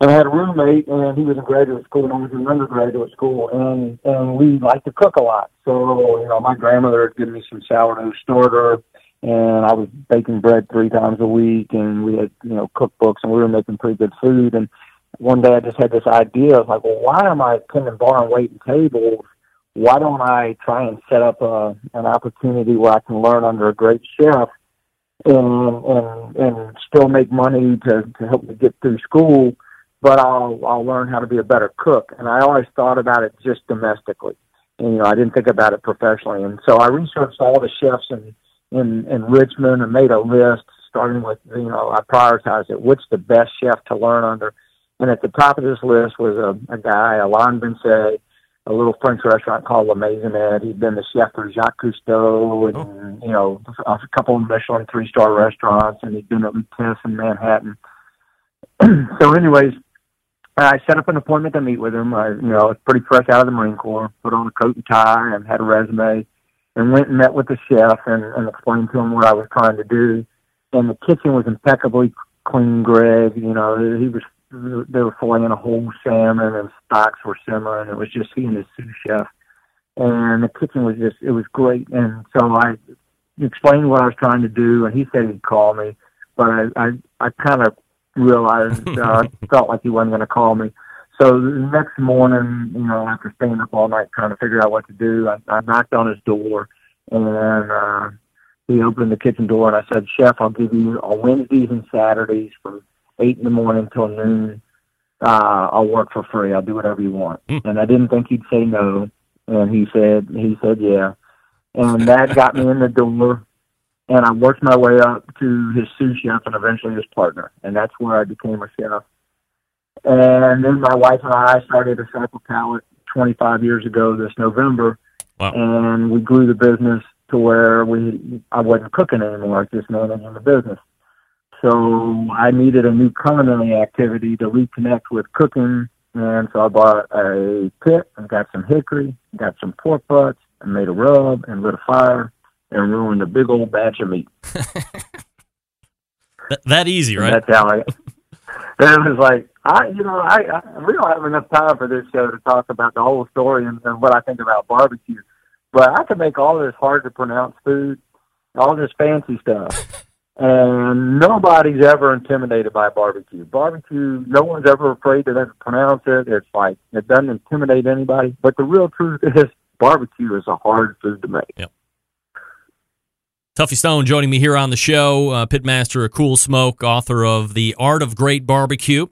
and I had a roommate, and he was in graduate school, and I was in undergraduate school, and and we liked to cook a lot. So you know, my grandmother had given me some sourdough starter, and I was baking bread three times a week, and we had you know cookbooks, and we were making pretty good food. And one day I just had this idea. of like, well, why am I tending bar and waiting tables? Why don't I try and set up a, an opportunity where I can learn under a great chef and and and still make money to to help me get through school, but I'll I'll learn how to be a better cook. And I always thought about it just domestically. And, you know, I didn't think about it professionally. And so I researched all the chefs in in in Richmond and made a list starting with you know I prioritized it. What's the best chef to learn under? And at the top of this list was a, a guy, Alain Vincent, a little French restaurant called La Maisonette. He'd been the chef for Jacques Cousteau and, Oh. you know, a couple of Michelin three star restaurants, and he'd been at Tess in Manhattan. so, anyways, I set up an appointment to meet with him. I, you know, I was pretty fresh out of the Marine Corps, put on a coat and tie and had a resume, and went and met with the chef and, and explained to him what I was trying to do. And the kitchen was impeccably clean, Greg. You know, he was they were filleting a whole salmon and stocks were simmering. It was just he and his sous chef, and the kitchen was just it was great. And so I explained what I was trying to do, and he said he'd call me, but I I, I kind of realized uh, felt like he wasn't going to call me. So the next morning, you know, after staying up all night trying to figure out what to do, I, I knocked on his door, and uh, he opened the kitchen door, and I said, "Chef, I'll give you on Wednesdays and Saturdays from eight in the morning till noon. Uh, I'll work for free. I'll do whatever you want." And I didn't think he'd say no, and he said he said yeah, and that got me in the door. And I worked my way up to his sous chef and eventually his partner, and that's where I became a chef. And then my wife and I started a cycle pallet 25 years ago this November, Wow. and we grew the business to where we I wasn't cooking anymore, I was just managing the business. So I needed a new culinary activity to reconnect with cooking, and so I bought a pit and got some hickory, got some pork butts, and made a rub and lit a fire and ruined a big old batch of meat. Th- that easy, And right? That's how I. And it was like I, you know, I, I we don't have enough time for this show to talk about the whole story and, and what I think about barbecue, but I can make all this hard to pronounce food, all this fancy stuff, and nobody's ever intimidated by barbecue. Barbecue, no one's ever afraid to pronounce it. It's like it doesn't intimidate anybody. But the real truth is, barbecue is a hard food to make. Tuffy Stone joining me here on the show, uh, pitmaster of Cool Smoke, author of The Art of Great Barbecue.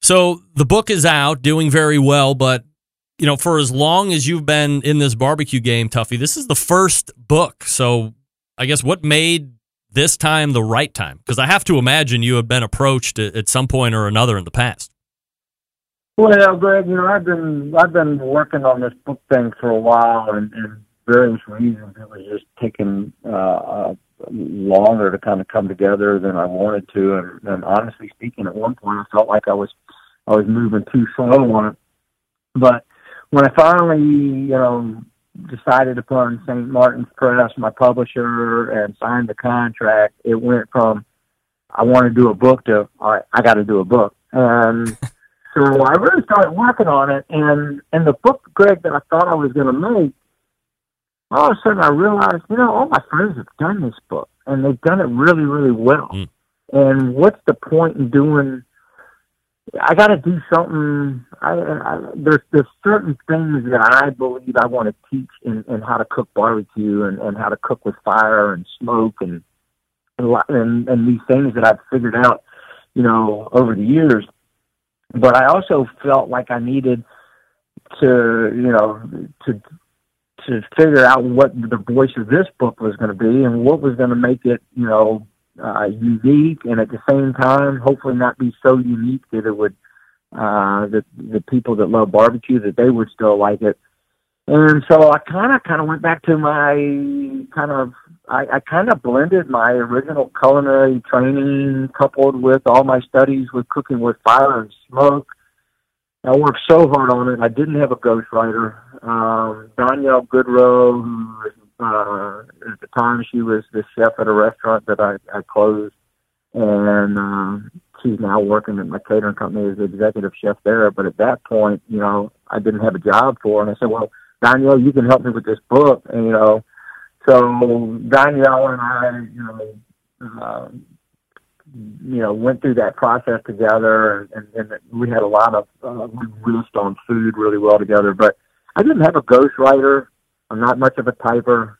So the book is out, doing very well, but you know, for as long as you've been in this barbecue game, Tuffy, this is the first book. So I guess what made this time the right time? Because I have to imagine you have been approached at, some point or another in the past. Well, Greg, you know, I've been I've been working on this book thing for a while, and, and various reasons it was just taking uh, uh, longer to kind of come together than I wanted to. And, and honestly speaking, at one point I felt like I was I was moving too slow on it. But when I finally, you know, decided put St. Martin's Press, my publisher, and signed the contract, it went from I want to do a book to all right, I got to do a book. And so I really started working on it, and and the book, Greg, that I thought I was going to make, all of a sudden I realized, you know, all my friends have done this book, and they've done it really, really well. Mm. And what's the point in doing? I got to do something. I, I, there's there's certain things that I believe I want to teach in, in how to cook barbecue and, and how to cook with fire and smoke and and, and and these things that I've figured out, you know, over the years. But I also felt like I needed to, you know, to to figure out what the voice of this book was going to be and what was going to make it, you know, uh, unique and at the same time, hopefully not be so unique that it would, uh, that the people that love barbecue that they would still like it. And so I kind of, kind of went back to my kind of, I, I kind of blended my original culinary training coupled with all my studies with cooking with fire and smoke. I worked so hard on it. I didn't have a ghostwriter. Um, Danielle Goodrow, who was, uh, at the time she was the chef at a restaurant that I, I closed, and um, she's now working at my catering company as the executive chef there. But at that point, you know, I didn't have a job for her, and I said, "Well, Danielle, you can help me with this book," and you know, so Danielle and I, you know. Uh, you know, went through that process together, and, and, and we had a lot of uh, we riffed on food really well together. But I didn't have a ghostwriter. I'm not much of a typer.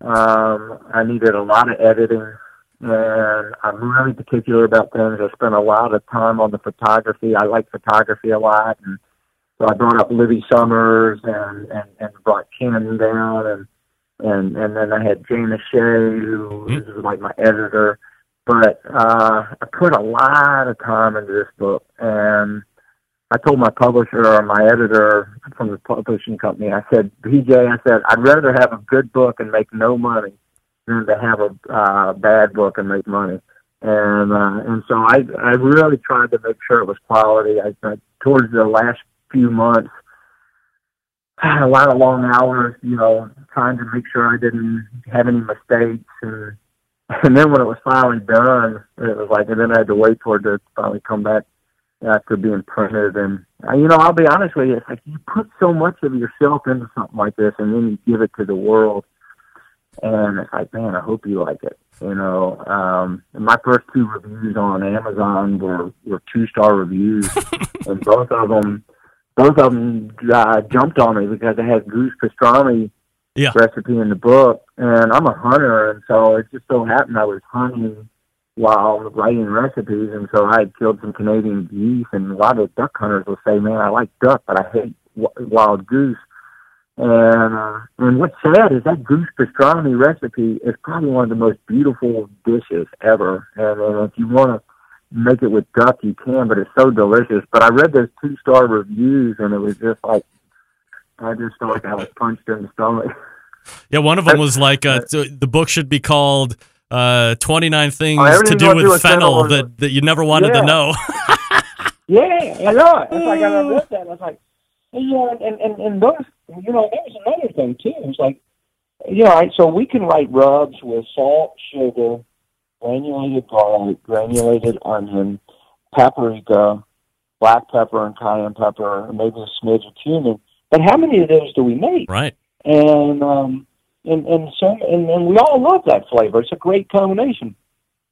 Um, I needed a lot of editing, and I'm really particular about things. I spent a lot of time on the photography. I like photography a lot, and so I brought up Libby Summers and and, and brought Ken down, and and and then I had Jana Shea, who Mhm. is like my editor but uh, I put a lot of time into this book, and I told my publisher or my editor from the publishing company, I said, BJ, I said, I'd rather have a good book and make no money than to have a uh, bad book and make money. And uh, and so I I really tried to make sure it was quality. I, I towards the last few months, had a lot of long hours, you know, trying to make sure I didn't have any mistakes and and then when it was finally done, it was like, and then I had to wait for it to finally come back after being printed. And uh, you know, I'll be honest with you, it's like you put so much of yourself into something like this, and then you give it to the world, and it's like, man, I hope you like it. You know, um, my first two reviews on Amazon were were two star reviews, and both of them, both of them uh, jumped on me because I had goose pastrami Yeah. recipe in the book, and I'm a hunter, and so it just so happened I was hunting while writing recipes, and so I had killed some Canadian geese, and a lot of duck hunters will say, "Man, I like duck, but I hate w- wild goose." And uh, and what's sad is that goose pastrami recipe is probably one of the most beautiful dishes ever, and, and if you want to make it with duck, you can, but it's so delicious. But I read those two star reviews, and it was just like I just felt like I was punched in the stomach. Yeah, one of them was like uh, the book should be called uh, 29 Things Oh, to Do with do Fennel fennel that, that you never wanted Yeah. to know. Yeah, I know it. It's like I read that. I was like, yeah, and and and those, you know, that was another thing too. It's like, you know, right, so we can write rubs with salt, sugar, granulated garlic, granulated onion, paprika, black pepper, and cayenne pepper, and maybe a smidge of cumin. But how many of those do we make? right. And um, and and so and, and we all love that flavor. It's a great combination.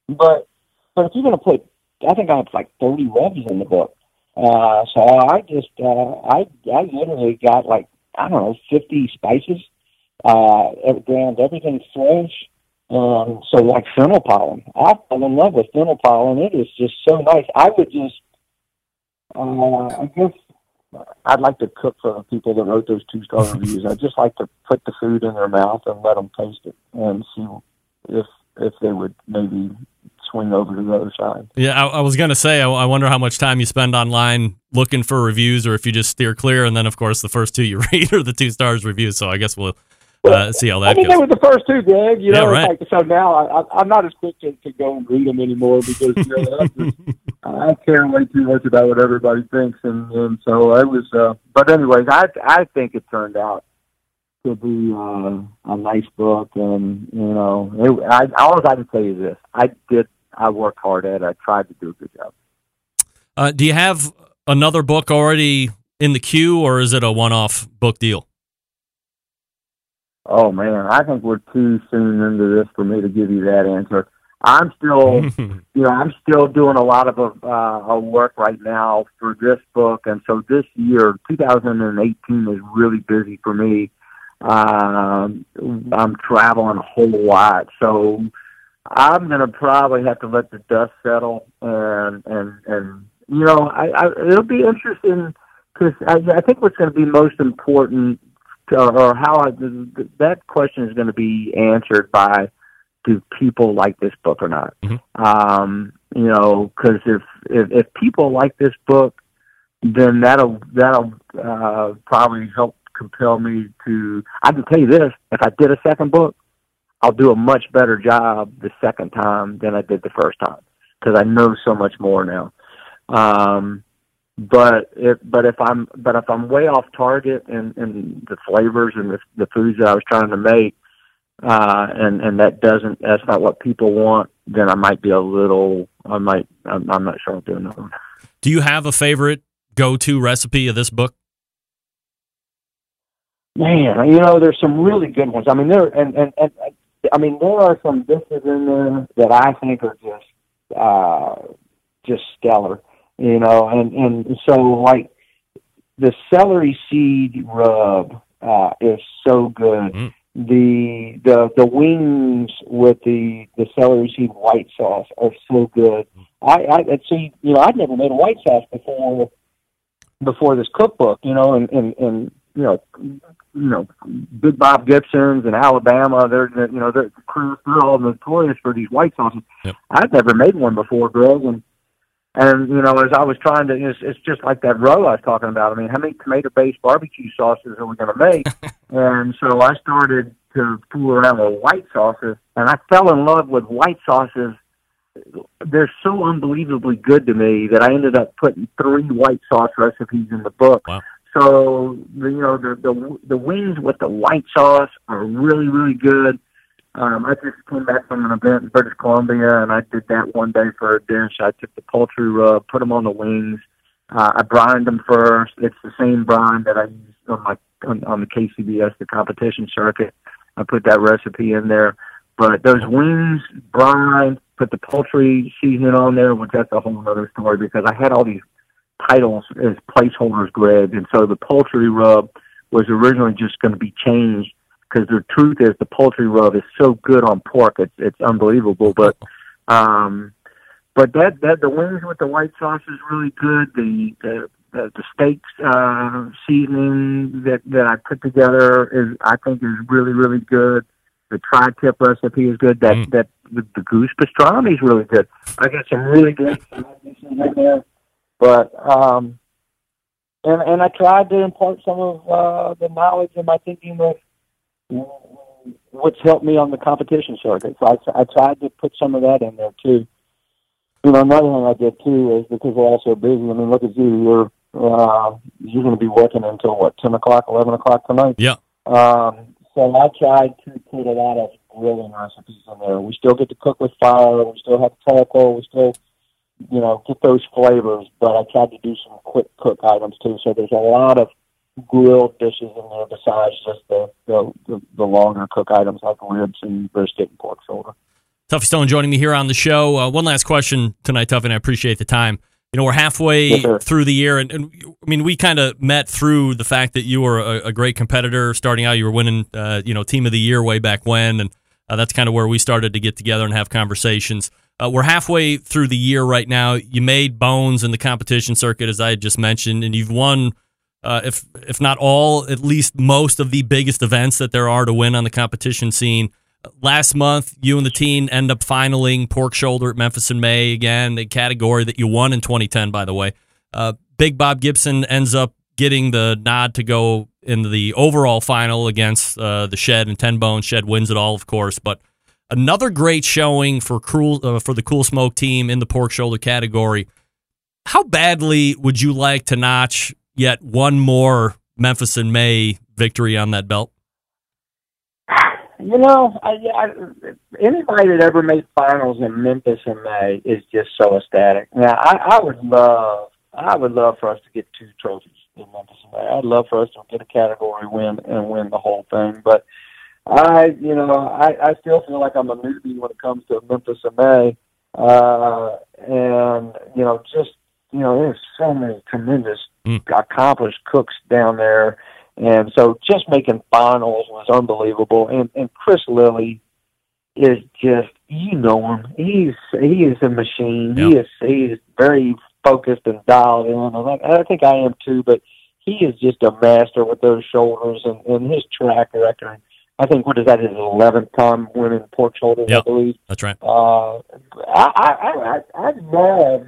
But but if you're going to put, I think I have like 30 rubs in the book. Uh, so I just uh, I I literally got like I don't know 50 spices. Uh, ground everything fresh. Um, so like fennel pollen, I fell in love with fennel pollen. It is just so nice. I would just, uh, I guess I'd like to cook for the people that wrote those two star reviews. I'd just like to put the food in their mouth and let them taste it and see if if they would maybe swing over to the other side. Yeah, I, I was gonna say. I, I wonder how much time you spend online looking for reviews, or if you just steer clear, and then of course the first two you read are the two stars reviews. So I guess we'll uh, see how I that mean, they goes. were the first two, Greg. You Yeah, know, right. like, so now I, I, I'm not as quick to, to go and read them anymore because you know, I, just, I care way too much about what everybody thinks, and, and so I was. Uh, but anyways, I I think it turned out to be uh, a nice book, and you know, it, I all I can say is this: I did. I worked hard at it. I tried to do a good job. Uh, do you have another book already in the queue, or is it a one-off book deal? Oh man, I think we're too soon into this for me to give you that answer. I'm still, you know, I'm still doing a lot of uh, uh, work right now for this book, and so this year, 2018, is really busy for me. Um, I'm traveling a whole lot, so I'm gonna probably have to let the dust settle, and and and you know, I, I it'll be interesting because I, I think what's going to be most important or, or how I, th- th- that question is going to be answered by do people like this book or not? Um, you know, because if, if if people like this book, then that'll that'll uh, probably help compel me to. I can tell you this: if I did a second book, I'll do a much better job the second time than I did the first time because I know so much more now. Um, but if but if I'm but if I'm way off target in, in the flavors and the, the foods that I was trying to make, uh, and and that doesn't that's not what people want, then I might be a little I might I'm, I'm not sure I'll do another one. Do you have a favorite go-to recipe of this book? Man, you know, there's some really good ones. I mean, there and and, and I mean there are some dishes in there that I think are just uh, just stellar. You know, and and so like the celery seed rub uh, is so good. Mm. The the the wings with the the celery seed white sauce are so good. I I and see you know I'd never made a white sauce before before this cookbook. You know, and and and you know you know Big Bob Gibson's in Alabama. They're they're, you know they're they're all notorious for these white sauces. Yep. I'd never made one before, Greg, and and you know, as I was trying to, it's, it's just like that row I was talking about. I mean, how many tomato-based barbecue sauces are we going to make? and so I started to fool around with white sauces, and I fell in love with white sauces. They're so unbelievably good to me that I ended up putting three white sauce recipes in the book. Wow. So you know, the the the wings with the white sauce are really really good. Um, I just came back from an event in British Columbia, and I did that one day for a dish. I took the poultry rub, put them on the wings. Uh, I brined them first. It's the same brine that I use on my on, on the KCBS, the competition circuit. I put that recipe in there. But those wings, brine, put the poultry seasoning on there, which that's a whole other story because I had all these titles as placeholders, Greg, and so the poultry rub was originally just going to be changed because the truth is the poultry rub is so good on pork it's it's unbelievable but um but that that the wings with the white sauce is really good. The the the, the steaks uh seasoning that that I put together is I think is really really good. The tri tip recipe is good. That Mm. that the, the goose pastrami is really good. I got some really good in there but um and and I tried to impart some of uh the knowledge and my thinking with what's helped me on the competition circuit. So I, I tried to put some of that in there too. You know, another thing I did too is because we're all so busy. I mean, look at you. You're uh, you're going to be working until what ten o'clock, eleven o'clock tonight. Yeah. Um, so I tried to put a lot of grilling recipes in there. We still get to cook with fire. We still have charcoal. We still, you know, get those flavors. But I tried to do some quick cook items too. So there's a lot of grilled dishes in there besides just the the, the, the longer cook items like ribs and brisket and pork shoulder. Tuffy Stone joining me here on the show. Uh, one last question tonight, Tuffy, and I appreciate the time. You know, we're halfway Yes, through the year, and, and I mean, we kind of met through the fact that you were a, a great competitor. Starting out, you were winning, uh, you know, Team of the Year way back when, and uh, that's kind of where we started to get together and have conversations. Uh, we're halfway through the year right now. You made bones in the competition circuit, as I had just mentioned, and you've won, uh, if if not all, at least most of the biggest events that there are to win on the competition scene. Last month, you and the team end up finaling pork shoulder at Memphis in May again, a category that you won in 2010, by the way. Uh, Big Bob Gibson ends up getting the nod to go in the overall final against uh, the Shed and Ten Bones. Shed wins it all, of course, but another great showing for cool uh, for the Cool Smoke team in the pork shoulder category. How badly would you like to notch yet one more Memphis in May victory on that belt? You know, I, I, anybody that ever made finals in Memphis in May is just so ecstatic. Now, I, I would love, I would love for us to get two trophies in Memphis in May. I'd love for us to get a category win and win the whole thing. But I, you know, I, I still feel like I'm a newbie when it comes to Memphis in May. Uh, and you know, just you know, there's so many tremendous, Mm. accomplished cooks down there. And so just making finals was unbelievable. And and Chris Lilly is just you know him. He's he is a machine. He is he is very focused and dialed in. And I, I think I am too. But he is just a master with those shoulders and, and his track record. I think what is that his eleventh time winning pork shoulders, Yep. I believe. That's right. Uh, I, I, I, I- love,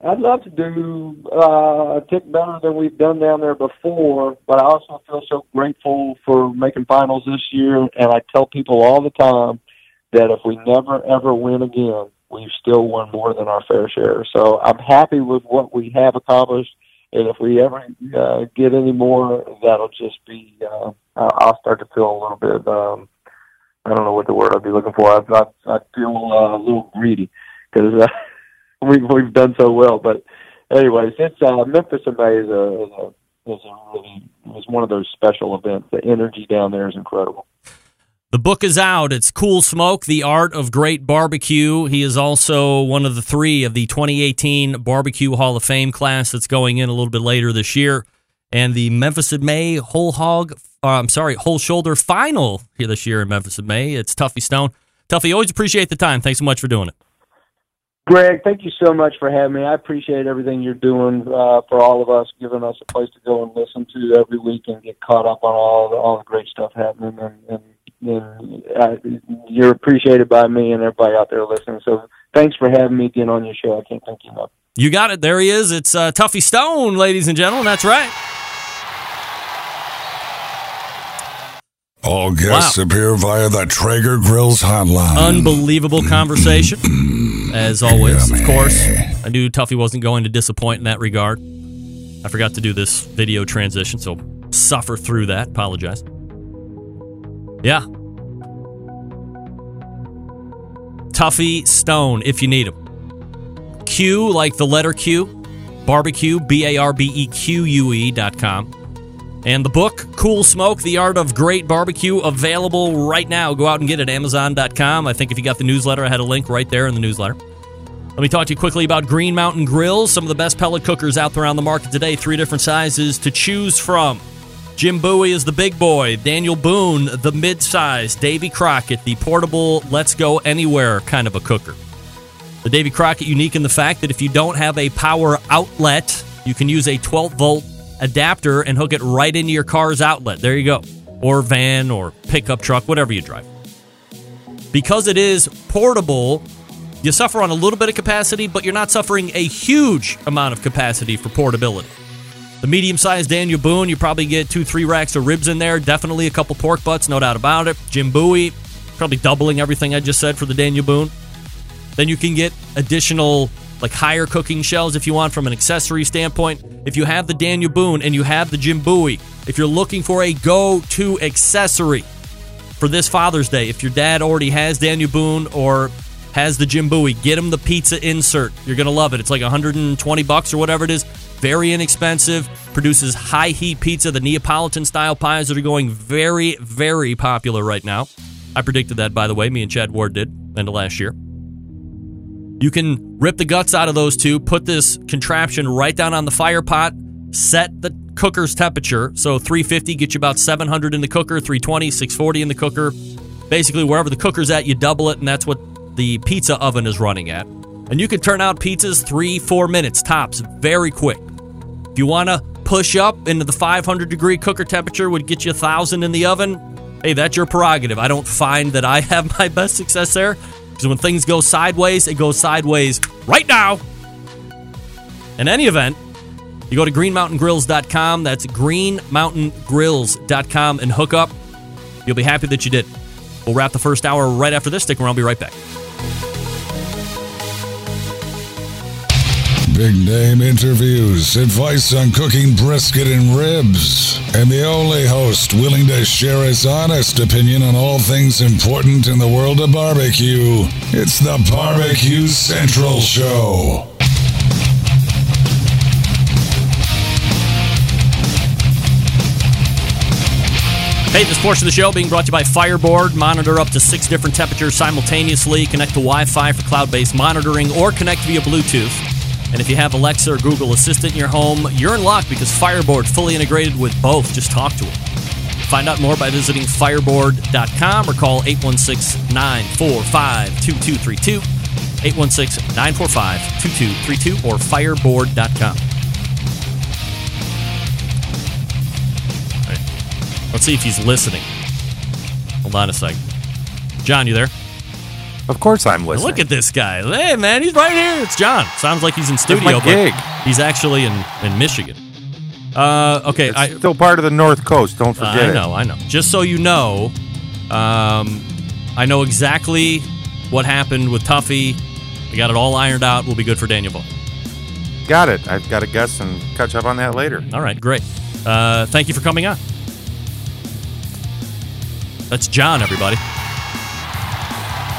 I'd love to do uh, a tick better than we've done down there before. But I also feel so grateful for making finals this year, and I tell people all the time that if we never ever win again, we've still won more than our fair share. So I'm happy with what we have accomplished. And if we ever uh, get any more, that'll just be. Uh, I'll start to feel a little bit. Um, I don't know what the word I'd be looking for. I, I, I feel uh, a little greedy because uh, we've we've done so well. But anyways, it's uh, Memphis in May is a, is a is really is one of those special events. The energy down there is incredible. The book is out. It's Cool Smoke, The Art of Great Barbecue. He is also one of the three of the 2018 Barbecue Hall of Fame class that's going in a little bit later this year. And the Memphis in May whole hog, uh, I'm sorry, whole shoulder final here this year in Memphis in May. It's Tuffy Stone. Tuffy, always appreciate the time. Thanks so much for doing it. Greg, thank you so much for having me. I appreciate everything you're doing uh, for all of us, giving us a place to go and listen to every week and get caught up on all the, all the great stuff happening. And, and, and uh, you're appreciated by me and everybody out there listening. So thanks for having me again on your show. I can't thank you enough. You got it. There he is. It's uh, Tuffy Stone, ladies and gentlemen. That's right. All guests appear via the Traeger Grills hotline. Unbelievable mm-hmm. conversation, as always. Of course, I knew Tuffy wasn't going to disappoint in that regard. I forgot to do this video transition, so suffer through that. Apologize. Yeah. Tuffy Stone, if you need him. Q, like the letter Q, barbecue, B A R B E Q U E dot com. And the book, Cool Smoke, The Art of Great Barbecue, available right now. Go out and get it, Amazon.com. I think if you got the newsletter, I had a link right there in the newsletter. Let me talk to you quickly about Green Mountain Grills, some of the best pellet cookers out there on the market today. Three different sizes to choose from. Jim Bowie is the big boy, Daniel Boone, the mid size, Davy Crockett, the portable, let's go anywhere kind of a cooker. The Davy Crockett unique in the fact that if you don't have a power outlet, you can use a 12 volt adapter and hook it right into your car's outlet. There you go. Or van or pickup truck, whatever you drive. Because it is portable, you suffer on a little bit of capacity, but you're not suffering a huge amount of capacity for portability. The medium sized Daniel Boone, you probably get two, three racks of ribs in there. Definitely a couple pork butts, no doubt about it. Jim Bowie, probably doubling everything I just said for the Daniel Boone. Then you can get additional, like higher cooking shells if you want from an accessory standpoint. If you have the Daniel Boone and you have the Jim Bowie, if you're looking for a go to accessory for this Father's Day, if your dad already has Daniel Boone or has the Jim Bowie, get him the pizza insert. You're going to love it. It's like 120 bucks or whatever it is. very inexpensive, produces high heat pizza, the Neapolitan style pies that are going very, very popular right now. I predicted that, by the way. Me and Chad Ward did end of last year. You can rip the guts out of those two, put this contraption right down on the fire pot, set the cooker's temperature. So 350 gets you about 700 in the cooker, 320, 640 in the cooker. Basically, wherever the cooker's at, you double it, and that's what the pizza oven is running at. And you can turn out pizzas three, four minutes tops, very quick. If you want to push up into the 500 degree cooker temperature, would get you a thousand in the oven. Hey, that's your prerogative. I don't find that I have my best success there because when things go sideways, it goes sideways right now. In any event, you go to greenmountaingrills.com. That's greenmountaingrills.com and hook up. You'll be happy that you did. We'll wrap the first hour right after this. Stick around. I'll be right back. Big name interviews, advice on cooking brisket and ribs, and the only host willing to share his honest opinion on all things important in the world of barbecue. It's the Barbecue Central Show. Hey, this portion of the show being brought to you by Fireboard. Monitor up to six different temperatures simultaneously. Connect to Wi Fi for cloud based monitoring or connect via Bluetooth. And if you have Alexa or Google Assistant in your home, you're in luck because Fireboard fully integrated with both. Just talk to it. Find out more by visiting fireboard.com or call 816 945 2232. 816 945 2232 or fireboard.com. Let's see if he's listening. Hold on a second. John, you there? Of course I'm listening. Look at this guy. Hey, man, he's right here. It's John. Sounds like he's in studio, but he's actually in, in Michigan. Uh, okay, It's I, still part of the North Coast. Don't forget I it. know, I know. Just so you know, um, I know exactly what happened with Tuffy. I got it all ironed out. We'll be good for Daniel Boone. Got it. I've got to guess and catch up on that later. All right, great. Uh, thank you for coming on. That's John, everybody.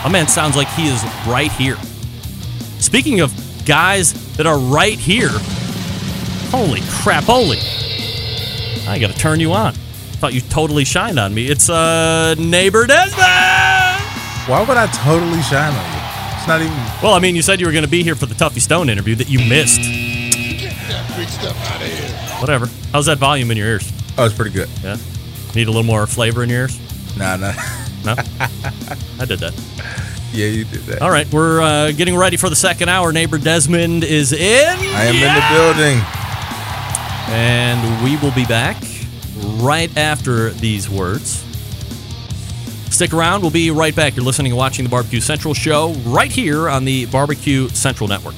My man sounds like he is right here. Speaking of guys that are right here, holy crap, holy. I got to turn you on. Thought you totally shined on me. It's uh, neighbor Desmond. Why would I totally shine on you? It's not even. Well, I mean, you said you were going to be here for the Tuffy Stone interview that you missed. What the heck stuff that is? Whatever. How's that volume in your ears? Oh, it's pretty good. Yeah. Need a little more flavor in your ears? Nah, nah. No? I did that. yeah, you did that. All right, we're uh, getting ready for the second hour. Neighbor Desmond is in. I am in the building. And we will be back right after these words. Stick around. We'll be right back. You're listening and watching the Barbecue Central show right here on the Barbecue Central Network.